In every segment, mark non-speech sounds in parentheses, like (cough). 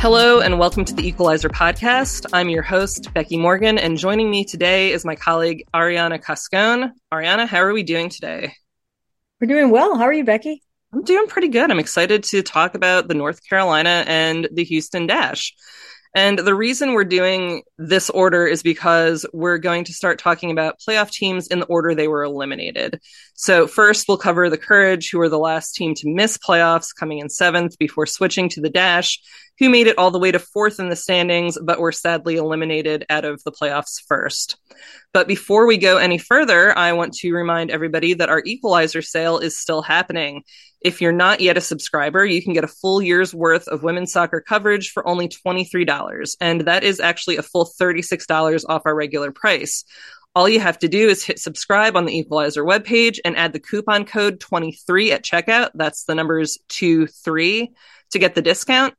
Hello, and welcome to the Equalizer podcast. I'm your host, Bekki Morgan, and joining me today is my colleague, Arianna Cascone. Arianna, how are we doing today? We're doing well. How are you, Bekki? I'm doing pretty good. I'm excited to talk about the North Carolina and the Houston Dash. And the reason we're doing this order is because we're going to start talking about playoff teams in the order they were eliminated. So, first, we'll cover the Courage, who were the last team to miss playoffs, coming in seventh before switching to the Dash, who made it all the way to fourth in the standings, but were sadly eliminated out of the playoffs first. But before we go any further, I want to remind everybody that our equalizer sale is still happening. If you're not yet a subscriber, you can get a full year's worth of women's soccer coverage for only $23. And that is actually a full $36 off our regular price. All you have to do is hit subscribe on the Equalizer webpage and add the coupon code 23 at checkout. That's the numbers 23 to get the discount.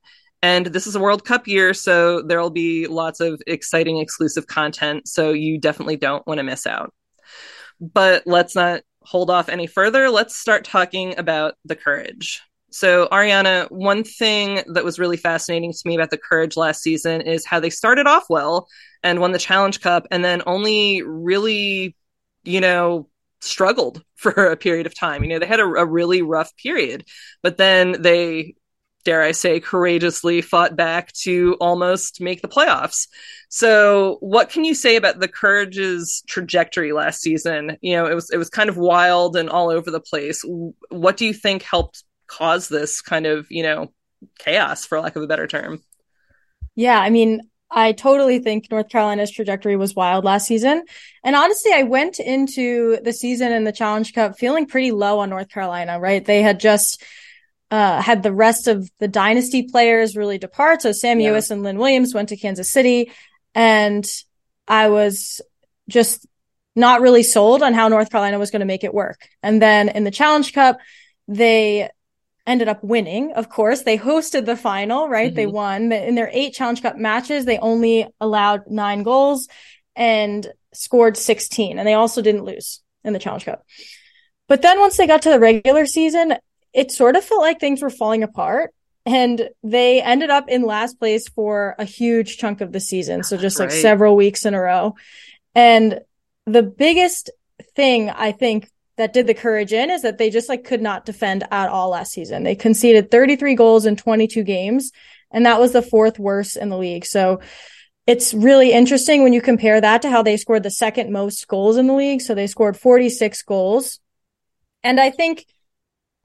And this is a World Cup year, so there'll be lots of exciting exclusive content. So you definitely don't want to miss out. But let's not hold off any further. Let's start talking about the courage. So, Arianna, one thing that was really fascinating to me about the Courage last season is how they started off well and won the Challenge Cup and then only really, you know, struggled (laughs) for a period of time. You know, they had a, a really rough period, but then they dare I say, courageously fought back to almost make the playoffs. So, what can you say about the Courage's trajectory last season? You know, it was it was kind of wild and all over the place. What do you think helped cause this kind of you know chaos, for lack of a better term? Yeah, I mean, I totally think North Carolina's trajectory was wild last season. And honestly, I went into the season in the Challenge Cup feeling pretty low on North Carolina, right? They had just uh, had the rest of the dynasty players really depart. So Sam yeah. And Lynn Williams went to Kansas City. And I was just not really sold on how North Carolina was going to make it work. And then in the Challenge Cup, they ended up winning. Of course, they hosted the final, right? Mm-hmm. They won in their eight Challenge Cup matches. They only allowed nine goals and scored 16. And they also didn't lose in the Challenge Cup. But then once they got to the regular season, it sort of felt like things were falling apart and they ended up in last place for a huge chunk of the season. So ah, just like several weeks in a row. And the biggest thing I think that did the courage in is that they just like could not defend at all last season. They conceded 33 goals in 22 games, and that was the fourth worst in the league. So it's really interesting when you compare that to how they scored the second most goals in the league. So they scored 46 goals. And I think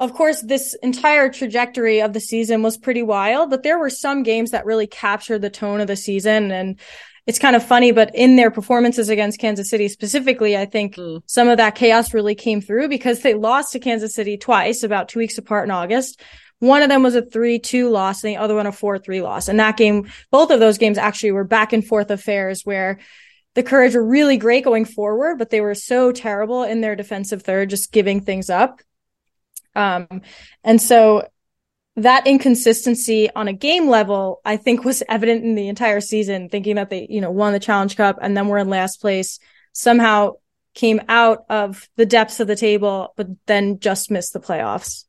of course, this entire trajectory of the season was pretty wild, but there were some games that really captured the tone of the season. And it's kind of funny, but in their performances against Kansas City specifically, I think mm. some of that chaos really came through because they lost to Kansas City twice, about two weeks apart in August. One of them was a 3-2 loss and the other one a 4-3 loss. And that game, both of those games actually were back and forth affairs where the Courage were really great going forward, but they were so terrible in their defensive third, just giving things up. Um, and so that inconsistency on a game level, I think was evident in the entire season, thinking that they, you know, won the challenge cup and then were in last place, somehow came out of the depths of the table, but then just missed the playoffs.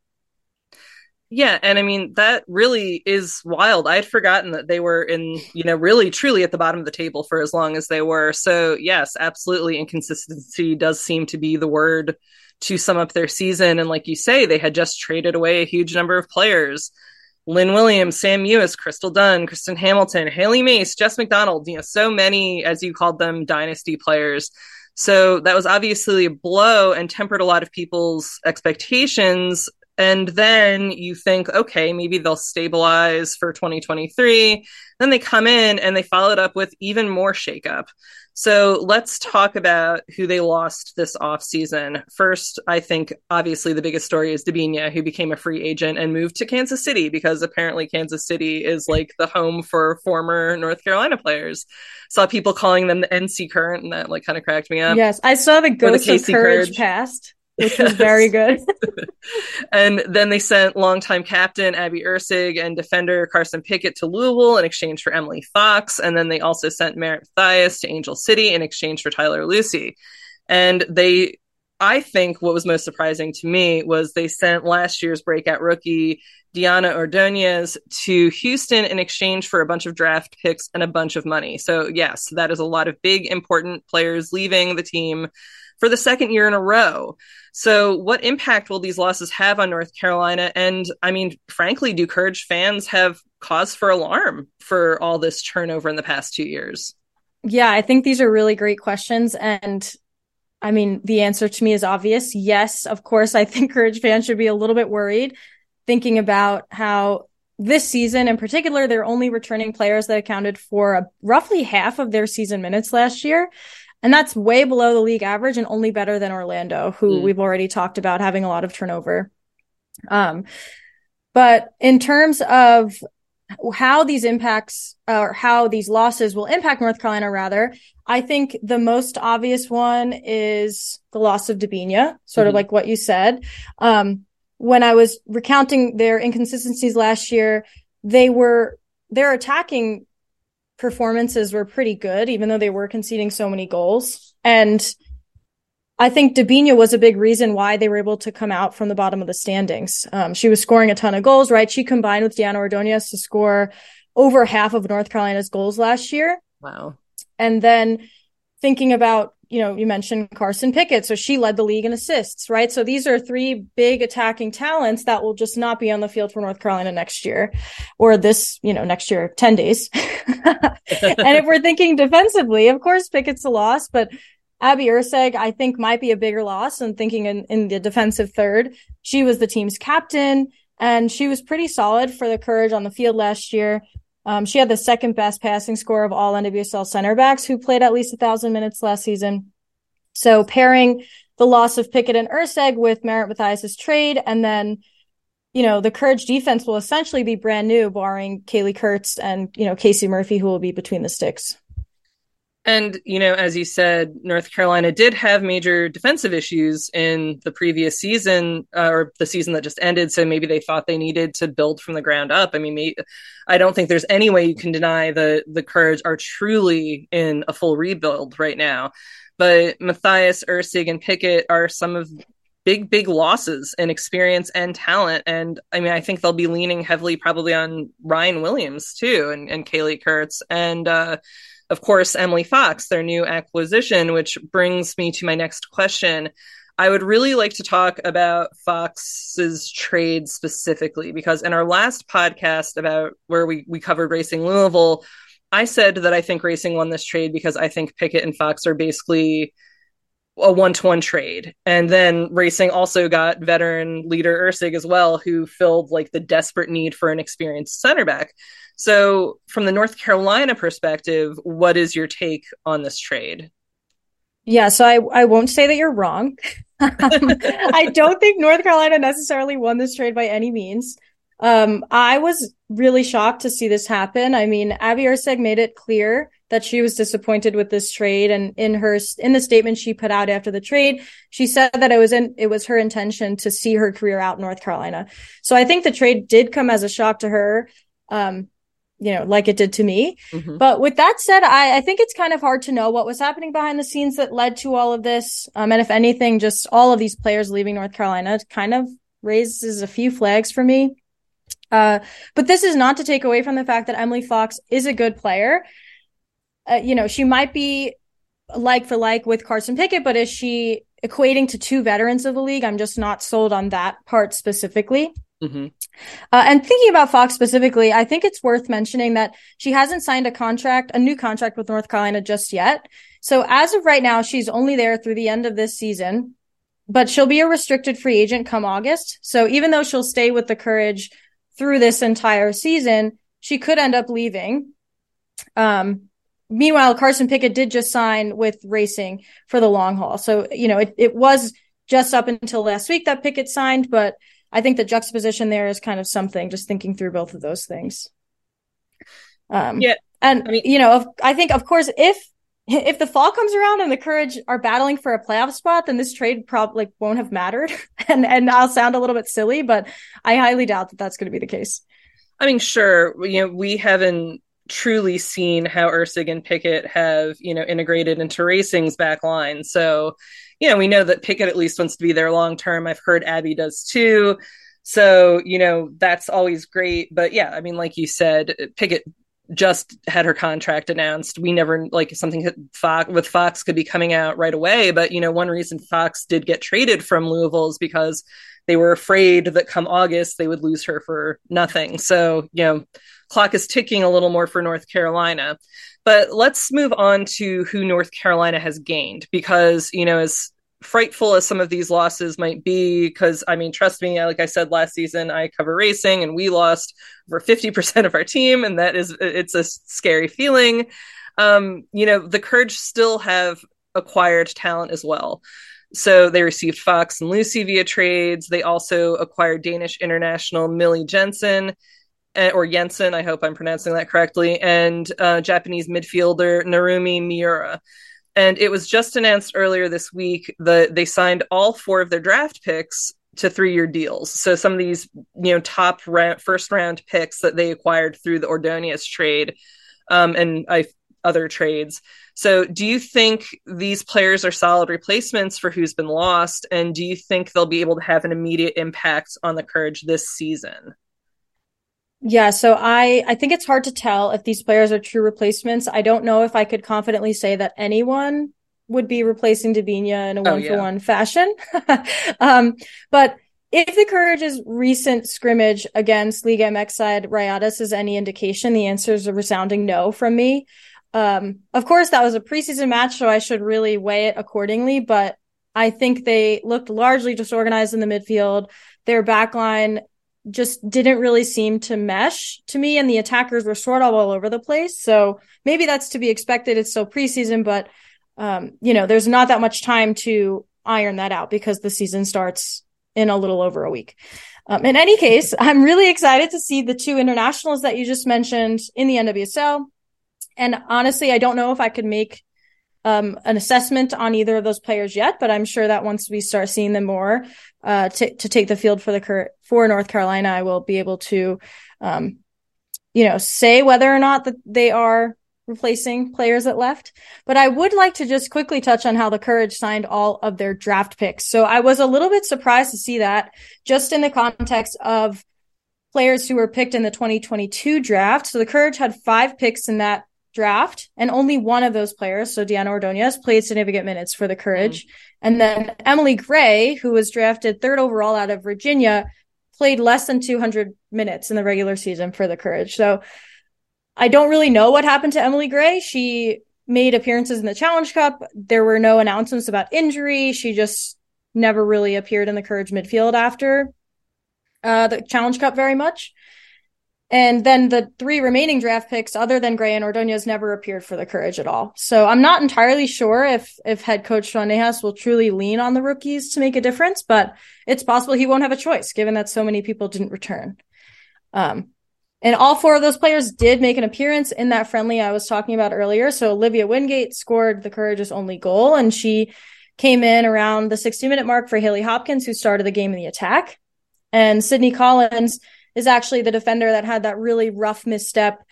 Yeah, and I mean that really is wild. I had forgotten that they were in, you know, really truly at the bottom of the table for as long as they were. So, yes, absolutely inconsistency does seem to be the word to sum up their season. And like you say, they had just traded away a huge number of players. Lynn Williams, Sam Mewis, Crystal Dunn, Kristen Hamilton, Hailie Mace, Jess McDonald, you know, so many, as you called them, dynasty players. So that was obviously a blow and tempered a lot of people's expectations. And then you think, okay, maybe they'll stabilize for 2023. Then they come in and they follow it up with even more shakeup. So let's talk about who they lost this offseason. First, I think obviously the biggest story is Debinha, who became a free agent and moved to Kansas City because apparently Kansas City is like the home for former North Carolina players. Saw people calling them the NC Current, and that like kind of cracked me up. Yes, I saw the ghost the of Courage Courage. passed. Which was very good. (laughs) (laughs) and then they sent longtime captain Abby Erceg and defender Carson Pickett to Louisville in exchange for Emily Fox. And then they also sent Merritt Mathias to Angel City in exchange for Tyler Lussi. And they, I think what was most surprising to me was they sent last year's breakout rookie Diana Ordonez to Houston in exchange for a bunch of draft picks and a bunch of money. So, yes, that is a lot of big, important players leaving the team for the second year in a row. So, what impact will these losses have on North Carolina? And I mean, frankly, do Courage fans have cause for alarm for all this turnover in the past two years? Yeah, I think these are really great questions. And I mean, the answer to me is obvious. Yes, of course, I think Courage fans should be a little bit worried thinking about how this season in particular, they're only returning players that accounted for roughly half of their season minutes last year. And that's way below the league average and only better than Orlando, who mm. we've already talked about having a lot of turnover. Um, but in terms of how these impacts or how these losses will impact North Carolina, rather, I think the most obvious one is the loss of Debinha, sort mm-hmm. of like what you said. Um, when I was recounting their inconsistencies last year, they were their attacking performances were pretty good, even though they were conceding so many goals. And I think Debinha was a big reason why they were able to come out from the bottom of the standings. Um, she was scoring a ton of goals, right? She combined with Diana Ordonez to score over half of North Carolina's goals last year. Wow. And then thinking about you know, you mentioned Carson Pickett. So she led the league in assists, right? So these are three big attacking talents that will just not be on the field for North Carolina next year or this, you know, next year, 10 days. (laughs) and if we're thinking defensively, of course, Pickett's a loss, but Abby Erceg, I think might be a bigger loss and thinking in, in the defensive third. She was the team's captain and she was pretty solid for the courage on the field last year. Um, she had the second best passing score of all NWSL center backs who played at least a thousand minutes last season. So pairing the loss of Pickett and Erceg with Merritt Mathias's trade, and then you know the Courage defense will essentially be brand new, barring Kaleigh Kurtz and you know Casey Murphy, who will be between the sticks. And, you know, as you said, North Carolina did have major defensive issues in the previous season uh, or the season that just ended. So maybe they thought they needed to build from the ground up. I mean, maybe, I don't think there's any way you can deny that the Courage are truly in a full rebuild right now. But Mathias, Erceg, and Pickett are some of big, big losses in experience and talent. And I mean, I think they'll be leaning heavily probably on Ryan Williams too and, and Kaleigh Kurtz. And, uh, of course, Emily Fox, their new acquisition, which brings me to my next question. I would really like to talk about Fox's trade specifically because in our last podcast about where we, we covered Racing Louisville, I said that I think Racing won this trade because I think Pickett and Fox are basically a one to one trade. And then Racing also got veteran leader Erceg as well, who filled like the desperate need for an experienced center back. So, from the North Carolina perspective, what is your take on this trade? Yeah, so I, I won't say that you're wrong. (laughs) um, I don't think North Carolina necessarily won this trade by any means. Um, I was really shocked to see this happen. I mean, Abby Erceg made it clear that she was disappointed with this trade, and in her in the statement she put out after the trade, she said that it was in, it was her intention to see her career out in North Carolina. So I think the trade did come as a shock to her. Um, you know, like it did to me. Mm-hmm. But with that said, I, I think it's kind of hard to know what was happening behind the scenes that led to all of this. Um, and if anything, just all of these players leaving North Carolina kind of raises a few flags for me. Uh, but this is not to take away from the fact that Emily Fox is a good player. Uh, you know, she might be like for like with Carson Pickett, but is she equating to two veterans of the league? I'm just not sold on that part specifically. Mm-hmm. Uh, and thinking about Fox specifically, I think it's worth mentioning that she hasn't signed a contract, a new contract with North Carolina just yet. So as of right now, she's only there through the end of this season, but she'll be a restricted free agent come August. So even though she'll stay with the Courage through this entire season, she could end up leaving. Um, meanwhile, Carson Pickett did just sign with Racing for the long haul. So, you know, it, it was just up until last week that Pickett signed, but I think the juxtaposition there is kind of something, just thinking through both of those things. Um, yeah. And, I mean, you know, I think, of course, if if the fall comes around and the Courage are battling for a playoff spot, then this trade probably like, won't have mattered. (laughs) and and I'll sound a little bit silly, but I highly doubt that that's going to be the case. I mean, sure, you know, we haven't truly seen how Erceg and Pickett have, you know, integrated into Racing's back line. So, you know, we know that Pickett at least wants to be there long term. I've heard Abby does too. So, you know, that's always great. But yeah, I mean, like you said, Pickett just had her contract announced. We never like something Fox with Fox could be coming out right away. But you know, one reason Fox did get traded from Louisville is because they were afraid that come August they would lose her for nothing. So you know, clock is ticking a little more for North Carolina. But let's move on to who North Carolina has gained because you know as frightful as some of these losses might be because i mean trust me like i said last season i cover racing and we lost over 50% of our team and that is it's a scary feeling. Um you know the courage still have acquired talent as well. So they received fox and lussi via trades. They also acquired danish international millie jensen or Jensen, I hope I'm pronouncing that correctly, and uh, Japanese midfielder Narumi Miura. And it was just announced earlier this week that they signed all four of their draft picks to three year deals. So some of these, you know, top round, first round picks that they acquired through the Ordonez trade um, and I, other trades. So do you think these players are solid replacements for who's been lost? And do you think they'll be able to have an immediate impact on the Courage this season? Yeah, so I I think it's hard to tell if these players are true replacements. I don't know if I could confidently say that anyone would be replacing Debinha in a one for one fashion. (laughs) um, but if the Courage's recent scrimmage against Liga MX side Rayadas is any indication, the answer is a resounding no from me. Um, of course, that was a preseason match, so I should really weigh it accordingly. But I think they looked largely disorganized in the midfield. Their backline just didn't really seem to mesh to me and the attackers were sort of all over the place. So maybe that's to be expected. It's still preseason but um, you know there's not that much time to iron that out because the season starts in a little over a week. Um, in any case (laughs) i'm really excited to see the two internationals that you just mentioned in the nwsl and honestly i don't know if i could make um, an assessment on either of those players yet, but I'm sure that once we start seeing them more uh, to to take the field for the for North Carolina, I will be able to, um, you know, say whether or not that they are replacing players that left. But I would like to just quickly touch on how the Courage signed all of their draft picks. So I was a little bit surprised to see that just in the context of players who were picked in the 2022 draft. So the Courage had five picks in that draft, and only one of those players, so Diana Ordonez, played significant minutes for the Courage. Mm. And then Emily Gray, who was drafted third overall out of Virginia, played less than 200 minutes in the regular season for the Courage. So I don't really know what happened to Emily Gray. She made appearances in the Challenge Cup. There were no announcements about injury. She just never really appeared in the Courage midfield after uh, the Challenge Cup very much. And then the three remaining draft picks, other than Gray and Ordonez, never appeared for the Courage at all. So I'm not entirely sure if if head coach Sean Nahas will truly lean on the rookies to make a difference, but it's possible he won't have a choice given that so many people didn't return. Um, and all four of those players did make an appearance in that friendly I was talking about earlier. So Olivia Wingate scored the Courage's only goal, and she came in around the 60 minute mark for Haley Hopkins, who started the game in the attack. And Sydney Collins is actually the defender that had that really rough misstep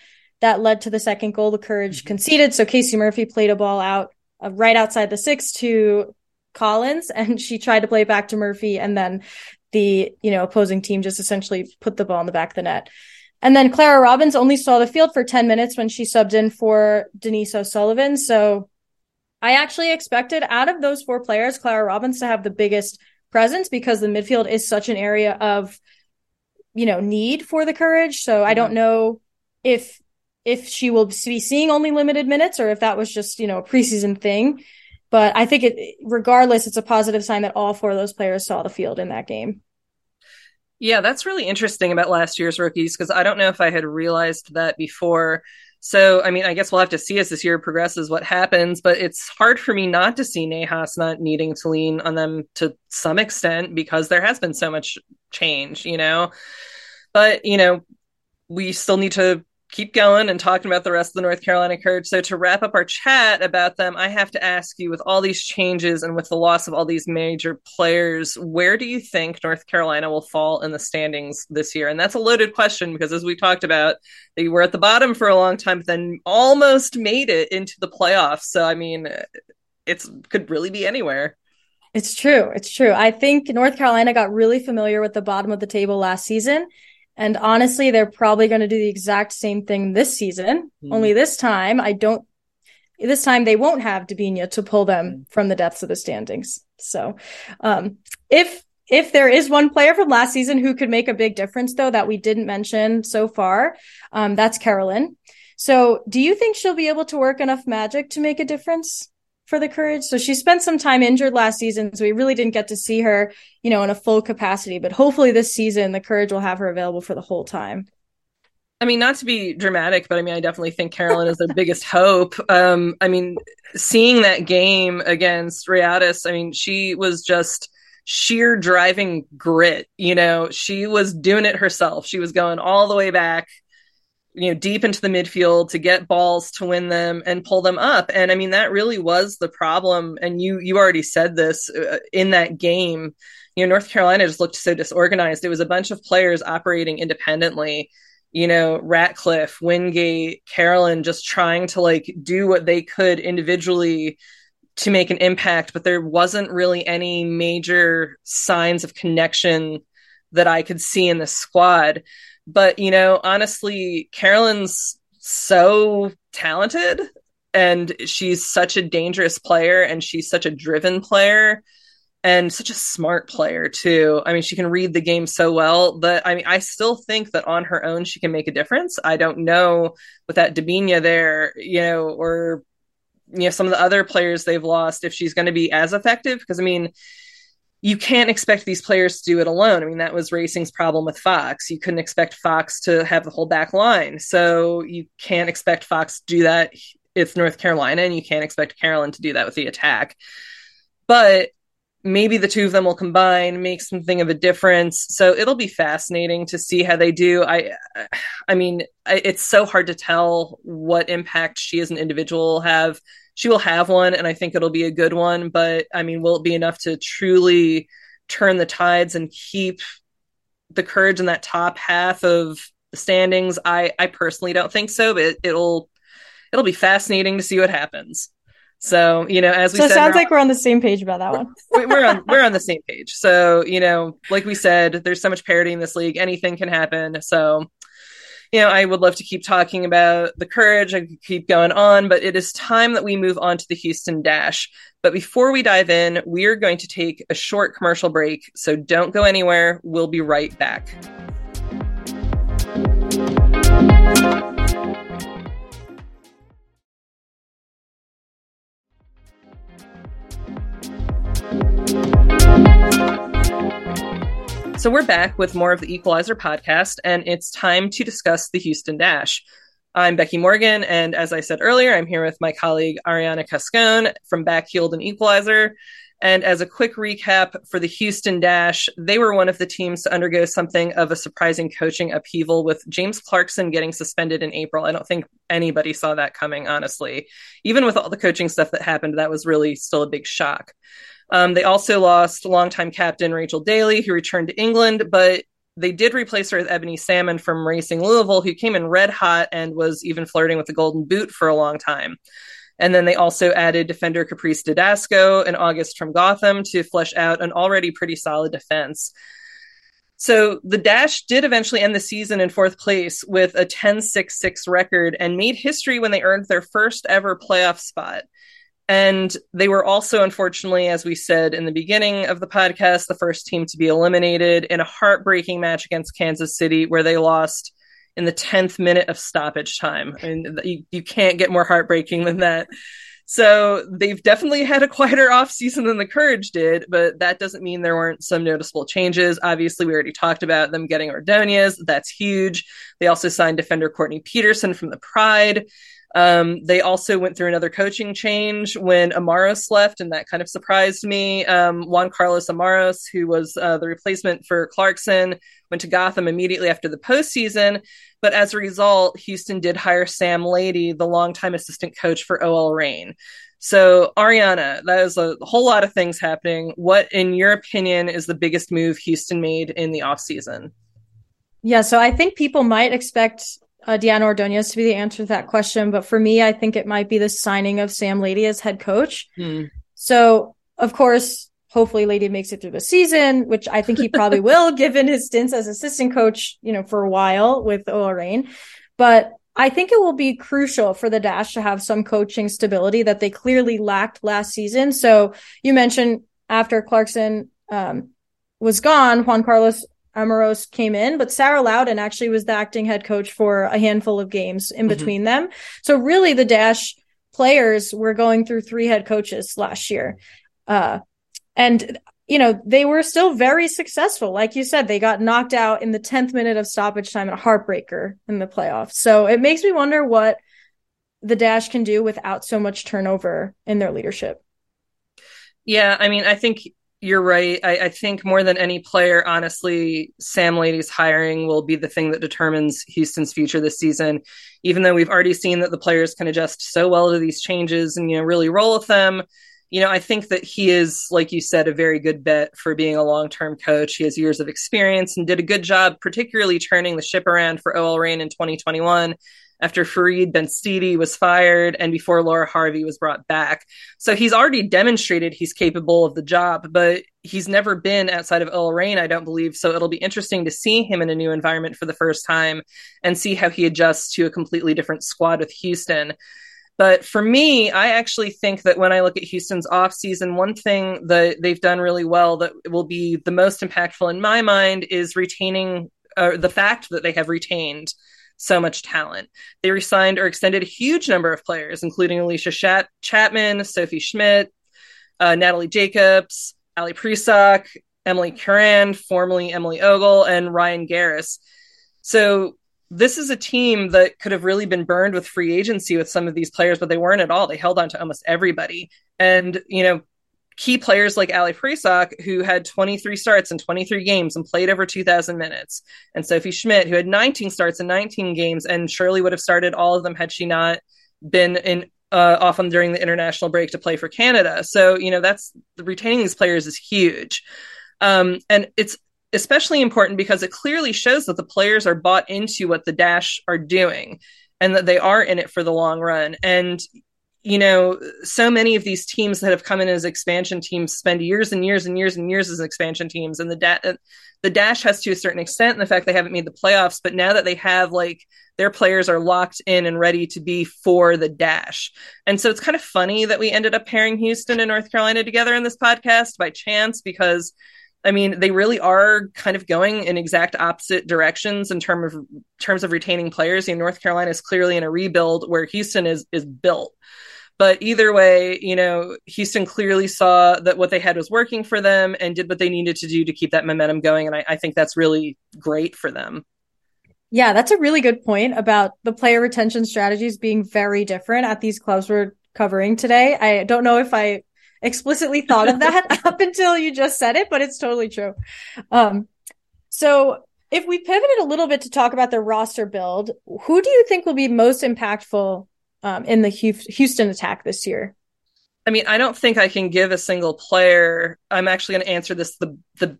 that led to the second goal the Courage mm-hmm. conceded. So Casey Murphy played a ball out uh, right outside the six to Collins, (laughs) and she tried to play back to Murphy, and then the you know opposing team just essentially put the ball in the back of the net. And then Clara Robbins only saw the field for 10 minutes when she subbed in for Denise O'Sullivan. So I actually expected out of those four players, Clara Robbins to have the biggest presence because the midfield is such an area of you know need for the courage. So i don't mm-hmm. know if if she will be seeing only limited minutes or if that was just you know a preseason thing. But i think it regardless it's a positive sign that all four of those players saw the field in that game. Yeah that's really interesting about last year's rookies because i don't know if i had realized that before so, I mean, I guess we'll have to see as this year progresses what happens, but it's hard for me not to see Nahas not needing to lean on them to some extent because there has been so much change, you know? But, you know, we still need to keep going and talking about the rest of the North Carolina Courage. So to wrap up our chat about them, I have to ask you with all these changes and with the loss of all these major players, where do you think North Carolina will fall in the standings this year? And that's a loaded question because as we talked about, they were at the bottom for a long time, but then almost made it into the playoffs. So I mean, it could really be anywhere. It's true. It's true. I think North Carolina got really familiar with the bottom of the table last season and honestly, they're probably going to do the exact same thing this season. Mm. Only this time, I don't. This time they won't have Debinha to pull them mm. from the depths of the standings. So, um, if if there is one player from last season who could make a big difference, though, that we didn't mention so far, um, that's Kerolin. So, do you think she'll be able to work enough magic to make a difference? For the Courage. So she spent some time injured last season, so we really didn't get to see her, you know, in a full capacity. But hopefully this season, the Courage will have her available for the whole time. I mean, not to be dramatic, but I mean, I definitely think Kerolin is their (laughs) biggest hope. Um, I mean, seeing that game against Rayadas, I mean, she was just sheer driving grit. You know, she was doing it herself. She was going all the way back you know deep into the midfield to get balls to win them and pull them up. And i mean that really was the problem. And you you already said this uh, in that game you know north carolina just looked so disorganized. It was a bunch of players operating independently you know ratcliffe wingate kerolin just trying to like do what they could individually to make an impact. But there wasn't really any major signs of connection that i could see in the squad but, you know, honestly, Kerolin's so talented and she's such a dangerous player and she's such a driven player and such a smart player too. I mean, she can read the game so well that I mean, I still think that on her own she can make a difference. I don't know with that Debinha there, you know, or you know some of the other players they've lost if she's going to be as effective because I mean, you can't expect these players to do it alone. I mean, that was Racing's problem with Fox. You couldn't expect Fox to have the whole back line. So you can't expect Fox to do that if North Carolina, and you can't expect Kerolin to do that with the attack. But maybe the two of them will combine, make something of a difference. So it'll be fascinating to see how they do. I, I mean, it's so hard to tell what impact she as an individual will have she will have one, and I think it'll be a good one. But I mean, will it be enough to truly turn the tides and keep the courage in that top half of the standings? I I personally don't think so, but it, will it'll be fascinating to see what happens. So you know, as we so said, sounds like we're on the same page about that one. (laughs) we're on we're on the same page. So you know, like we said, there's so much parity in this league; anything can happen. So you know, I would love to keep talking about the courage. I could keep going on, but it is time that we move on to the Houston Dash. But before we dive in, we are going to take a short commercial break. So don't go anywhere. We'll be right back. So we're back with more of the Equalizer podcast, and it's time to discuss the Houston Dash. I'm Bekki Morgan, and as I said earlier, I'm here with my colleague Arianna Cascone from Backheeled and Equalizer. And as a quick recap for the Houston Dash, they were one of the teams to undergo something of a surprising coaching upheaval with James Clarkson getting suspended in April. I don't think anybody saw that coming, honestly. Even with all the coaching stuff that happened, that was really still a big shock. Um, they also lost longtime captain Rachel Daly, who returned to England, but they did replace her with Ebony Salmon from Racing Louisville, who came in red hot and was even flirting with the Golden Boot for a long time. And then they also added defender Caprice Dydasco in August from Gotham to flesh out an already pretty solid defense. So the Dash did eventually end the season in fourth place with a 10 6 6 record and made history when they earned their first ever playoff spot. And they were also, unfortunately, as we said in the beginning of the podcast, the first team to be eliminated in a heartbreaking match against Kansas City, where they lost in the 10th minute of stoppage time. I mean, you, you can't get more heartbreaking than that. So they've definitely had a quieter offseason than the Courage did, but that doesn't mean there weren't some noticeable changes. Obviously, we already talked about them getting Ordonez. That's huge. They also signed defender Courtney Petersen from the Pride. Um, they also went through another coaching change when Amorós left, and that kind of surprised me. Um, Juan Carlos Amorós, who was uh, the replacement for Clarkson, went to Gotham immediately after the postseason. But as a result, Houston did hire Sam Laity, the longtime assistant coach for OL Reign. So, Arianna, that is a whole lot of things happening. What, in your opinion, is the biggest move Houston made in the offseason? Yeah, so I think people might expect uh, Diana Ordonez to be the answer to that question, but for me, I think it might be the signing of Sam Laity as head coach. Hmm. So, of course, hopefully Laity makes it through the season, which I think he probably (laughs) will, given his stints as assistant coach, you know, for a while with OL Reign. But I think it will be crucial for the Dash to have some coaching stability that they clearly lacked last season. So you mentioned after Clarkson um, was gone, Juan Carlos Amorós came in, but Sarah Lowdon actually was the acting head coach for a handful of games in mm-hmm. between them. So really, the Dash players were going through three head coaches last year. Uh, and you know, they were still very successful. Like you said, they got knocked out in the 10th minute of stoppage time, a heartbreaker in the playoffs. So it makes me wonder what the Dash can do without so much turnover in their leadership. Yeah, I mean, I think you're right. I, I, think more than any player, honestly, Sam Laity's hiring will be the thing that determines Houston's future this season. Even though we've already seen that the players can adjust so well to these changes and you know really roll with them you know, I think that he is, like you said, a very good bet for being a long term coach. He has years of experience and did a good job, particularly turning the ship around for OL Reign in 2021 after Farid Benstiti was fired and before Laura Harvey was brought back. So he's already demonstrated he's capable of the job, but he's never been outside of OL Reign, I don't believe. So it'll be interesting to see him in a new environment for the first time and see how he adjusts to a completely different squad with Houston. But for me, I actually think that when I look at Houston's offseason, one thing that they've done really well that will be the most impactful in my mind is retaining uh, the fact that they have retained so much talent. They resigned or extended a huge number of players, including Allysha Chapman, Sophie Schmidt, uh, Natalie Jacobs, Ali Prisock, Emily Curran, formerly Emily Ogle, and Ryan Garris. So this is a team that could have really been burned with free agency with some of these players, but they weren't at all. They held on to almost everybody. And, you know, key players like Ali Prisock, who had 23 starts in 23 games and played over 2,000 minutes, and Sophie Schmidt, who had 19 starts in 19 games and surely would have started all of them had she not been in uh, often during the international break to play for Canada. So, you know, that's retaining these players is huge. Um, and it's especially important because it clearly shows that the players are bought into what the Dash are doing and that they are in it for the long run. And, you know, so many of these teams that have come in as expansion teams spend years and years and years and years as expansion teams. And the, da- uh, the Dash has to a certain extent in the fact they haven't made the playoffs. But now that they have, like, their players are locked in and ready to be for the Dash. And so it's kind of funny that we ended up pairing Houston and North Carolina together in this podcast by chance because I mean, they really are kind of going in exact opposite directions in terms of terms of retaining players. You know, North Carolina is clearly in a rebuild where Houston is is built. But either way, you know, Houston clearly saw that what they had was working for them and did what they needed to do to keep that momentum going. And I, I think that's really great for them. Yeah, that's a really good point about the player retention strategies being very different at these clubs we're covering today. I don't know if I explicitly thought of that (laughs) up until you just said it, but it's totally true. Um, so if we pivoted a little bit to talk about the roster build, who do you think will be most impactful um, in the Houston attack this year? I mean, I don't think I can give a single player. I'm actually going to answer this the the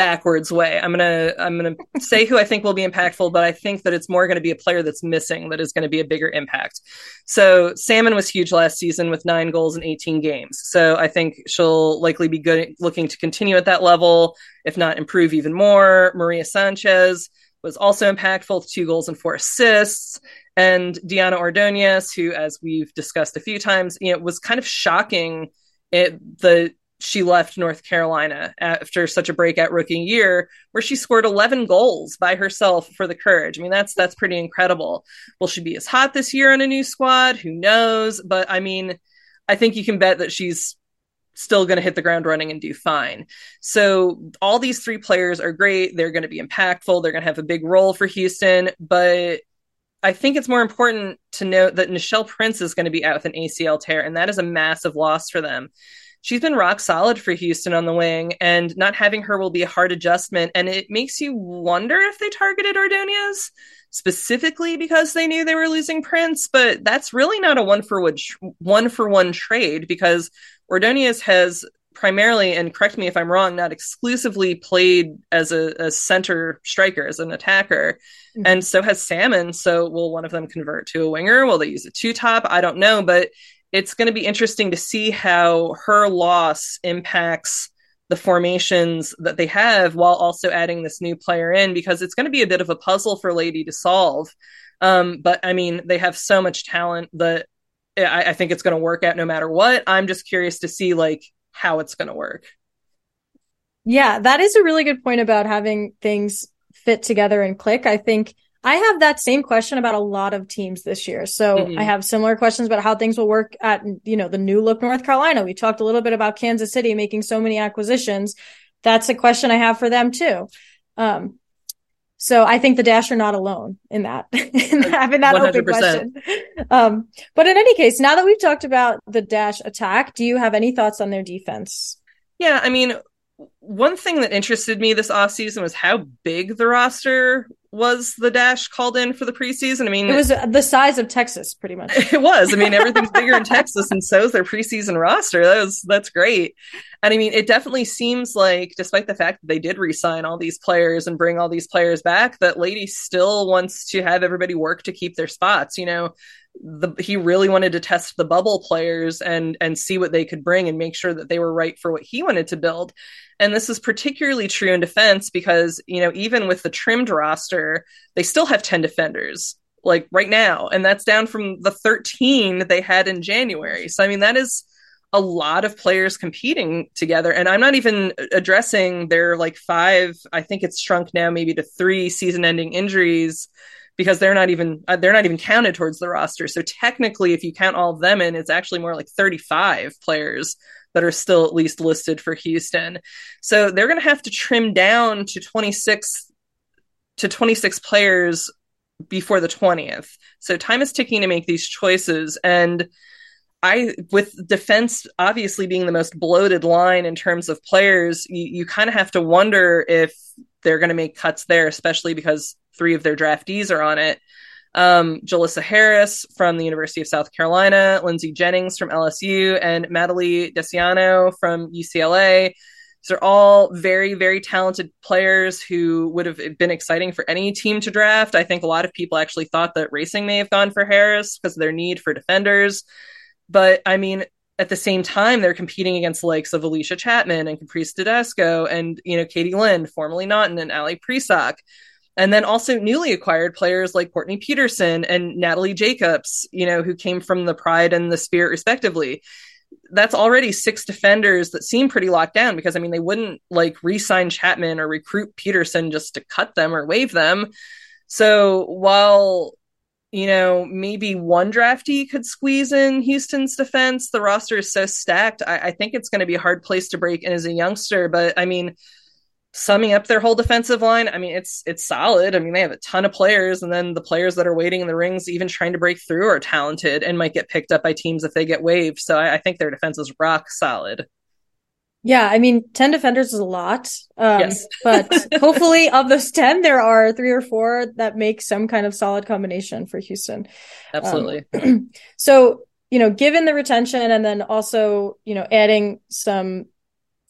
backwards way. I'm gonna I'm gonna say who I think will be impactful, but I think that it's more going to be a player that's missing that is going to be a bigger impact. So Salmon was huge last season with nine goals in 18 games. So I think she'll likely be good looking to continue at that level, if not improve even more. Maria Sanchez was also impactful, with two goals and four assists. And Diana Ordonez, who, as we've discussed a few times, you know, was kind of shocking it, the she left North Carolina after such a breakout rookie year where she scored 11 goals by herself for the Courage. I mean, that's that's pretty incredible. Will she be as hot this year on a new squad? Who knows? But I mean, I think you can bet that she's still going to hit the ground running and do fine. So all these three players are great. They're going to be impactful. They're going to have a big role for Houston, but I think it's more important to note that Nichelle Prince is going to be out with an ACL tear, and that is a massive loss for them. She's been rock solid for Houston on the wing, and not having her will be a hard adjustment. And it makes you wonder if they targeted Ordonez specifically because they knew they were losing Prince, but that's really not a one for one one for one trade because Ordonez has primarily, and correct me if I'm wrong, not exclusively played as a, a center striker, as an attacker. Mm-hmm. And so has Salmon. So will one of them convert to a winger? Will they use a two top? I don't know. But it's going to be interesting to see how her loss impacts the formations that they have while also adding this new player in because it's going to be a bit of a puzzle for Laity to solve. Um, but I mean, they have so much talent that I, I think it's going to work out no matter what. I'm just curious to see like how it's going to work. Yeah, that is a really good point about having things fit together and click. I think I have that same question about a lot of teams this year. So mm-hmm. I have similar questions about how things will work at, you know, the new look North Carolina. We talked a little bit about Kansas City making so many acquisitions. That's a question I have for them too. Um, so I think the Dash are not alone in that, (laughs) in having that 100%. open question. Um, but in any case, now that we've talked about the Dash attack, do you have any thoughts on their defense? Yeah, I mean, one thing that interested me this offseason was how big the roster was the dash called in for the preseason. I mean, it was uh, the size of Texas, pretty much. (laughs) It was. I mean, everything's bigger in (laughs) Texas, and so is their preseason roster. That was that's great. And I mean, it definitely seems like, despite the fact that they did resign all these players and bring all these players back, that Laity still wants to have everybody work to keep their spots. You know, the, he really wanted to test the bubble players and and see what they could bring and make sure that they were right for what he wanted to build. And this is particularly true in defense because, you know, even with the trimmed roster, they still have 10 defenders like right now. And that's down from the 13 they had in January. So, I mean, that is a lot of players competing together. And I'm not even addressing their like five, I think it's shrunk now maybe to three season ending injuries because they're not even uh, they're not even counted towards the roster. So technically if you count all of them in it's actually more like 35 players that are still at least listed for Houston. So they're going to have to trim down to 26 to 26 players before the 20th. So time is ticking to make these choices and I with defense obviously being the most bloated line in terms of players, you, you kind of have to wonder if they're going to make cuts there, especially because three of their draftees are on it um, Jyllissa Harris from the University of South Carolina, Lindsay Jennings from LSU, and Madely Desiano from UCLA. These are all very, very talented players who would have been exciting for any team to draft. I think a lot of people actually thought that Racing may have gone for Harris because of their need for defenders. But I mean, at the same time, they're competing against the likes of Allysha Chapman and Caprice Dydasco and, you know, Katie Lind, formerly Naughton, and Ali Prisock and then also newly acquired players like Courtney Petersen and Natalie Jacobs, you know, who came from the Pride and the Spirit respectively. That's already six defenders that seem pretty locked down because I mean they wouldn't like re-sign Chapman or recruit Petersen just to cut them or waive them. So while you know maybe one draftee could squeeze in Houston's defense, the roster is so stacked. I, I think it's going to be a hard place to break in as a youngster. But I mean, summing up their whole defensive line, I mean, it's it's solid. I mean, they have a ton of players, and then the players that are waiting in the rings, even trying to break through, are talented and might get picked up by teams if they get waived. So I, I think their defense is rock solid. Yeah, I mean, 10 defenders is a lot. Um, yes. (laughs) but hopefully, of those 10, there are three or four that make some kind of solid combination for Houston. Absolutely. Um, (clears throat) so, you know, given the retention and then also, you know, adding some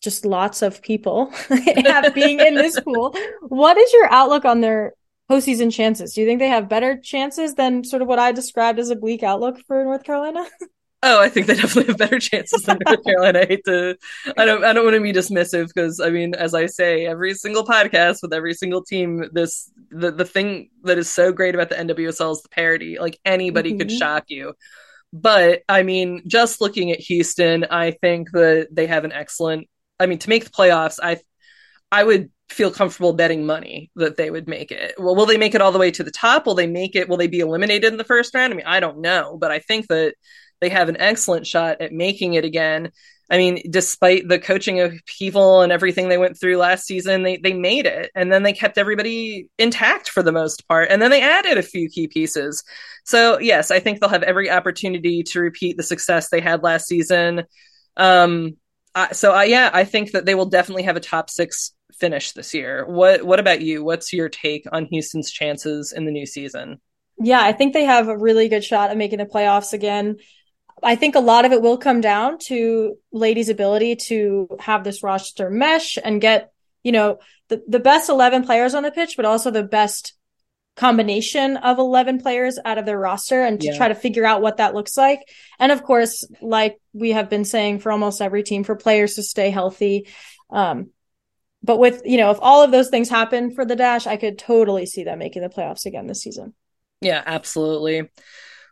just lots of people (laughs) being in this (laughs) pool. What is your outlook on their postseason chances? Do you think they have better chances than sort of what I described as a bleak outlook for North Carolina? Oh, I think they definitely have better chances than North Carolina. I hate to, I don't, I don't want to be dismissive because I mean, as I say, every single podcast with every single team, this the the thing that is so great about the NWSL is the parity. Like anybody mm-hmm. could shock you. But I mean, just looking at Houston, I think that they have an excellent I mean, to make the playoffs, I I would feel comfortable betting money that they would make it. Well, will they make it all the way to the top? Will they make it? Will they be eliminated in the first round? I mean, I don't know, but I think that they have an excellent shot at making it again. I mean, despite the coaching upheaval and everything they went through last season, they they made it, and then they kept everybody intact for the most part, and then they added a few key pieces. So yes, I think they'll have every opportunity to repeat the success they had last season. Um, uh, so I, yeah, I think that they will definitely have a top six finish this year. What What about you? What's your take on Houston's chances in the new season? Yeah, I think they have a really good shot at making the playoffs again. I think a lot of it will come down to Laity's ability to have this roster mesh and get, you know, the, the best 11 players on the pitch, but also the best combination of 11 players out of their roster and to yeah. try to figure out what that looks like. And of course, like we have been saying for almost every team, for players to stay healthy. Um, but with, you know, if all of those things happen for the Dash, I could totally see them making the playoffs again this season. Yeah, absolutely.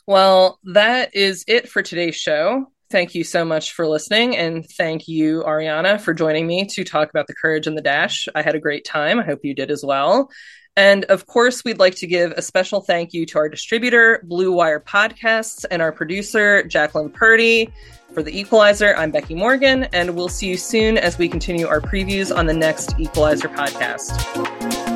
Well, that is it for today's show. Thank you so much for listening. And thank you, Arianna, for joining me to talk about the courage and the dash. I had a great time. I hope you did as well. And of course, we'd like to give a special thank you to our distributor, Blue Wire Podcasts, and our producer, Jacqueline Purdy. For the Equalizer, I'm Bekki Morgan, and we'll see you soon as we continue our previews on the next Equalizer podcast.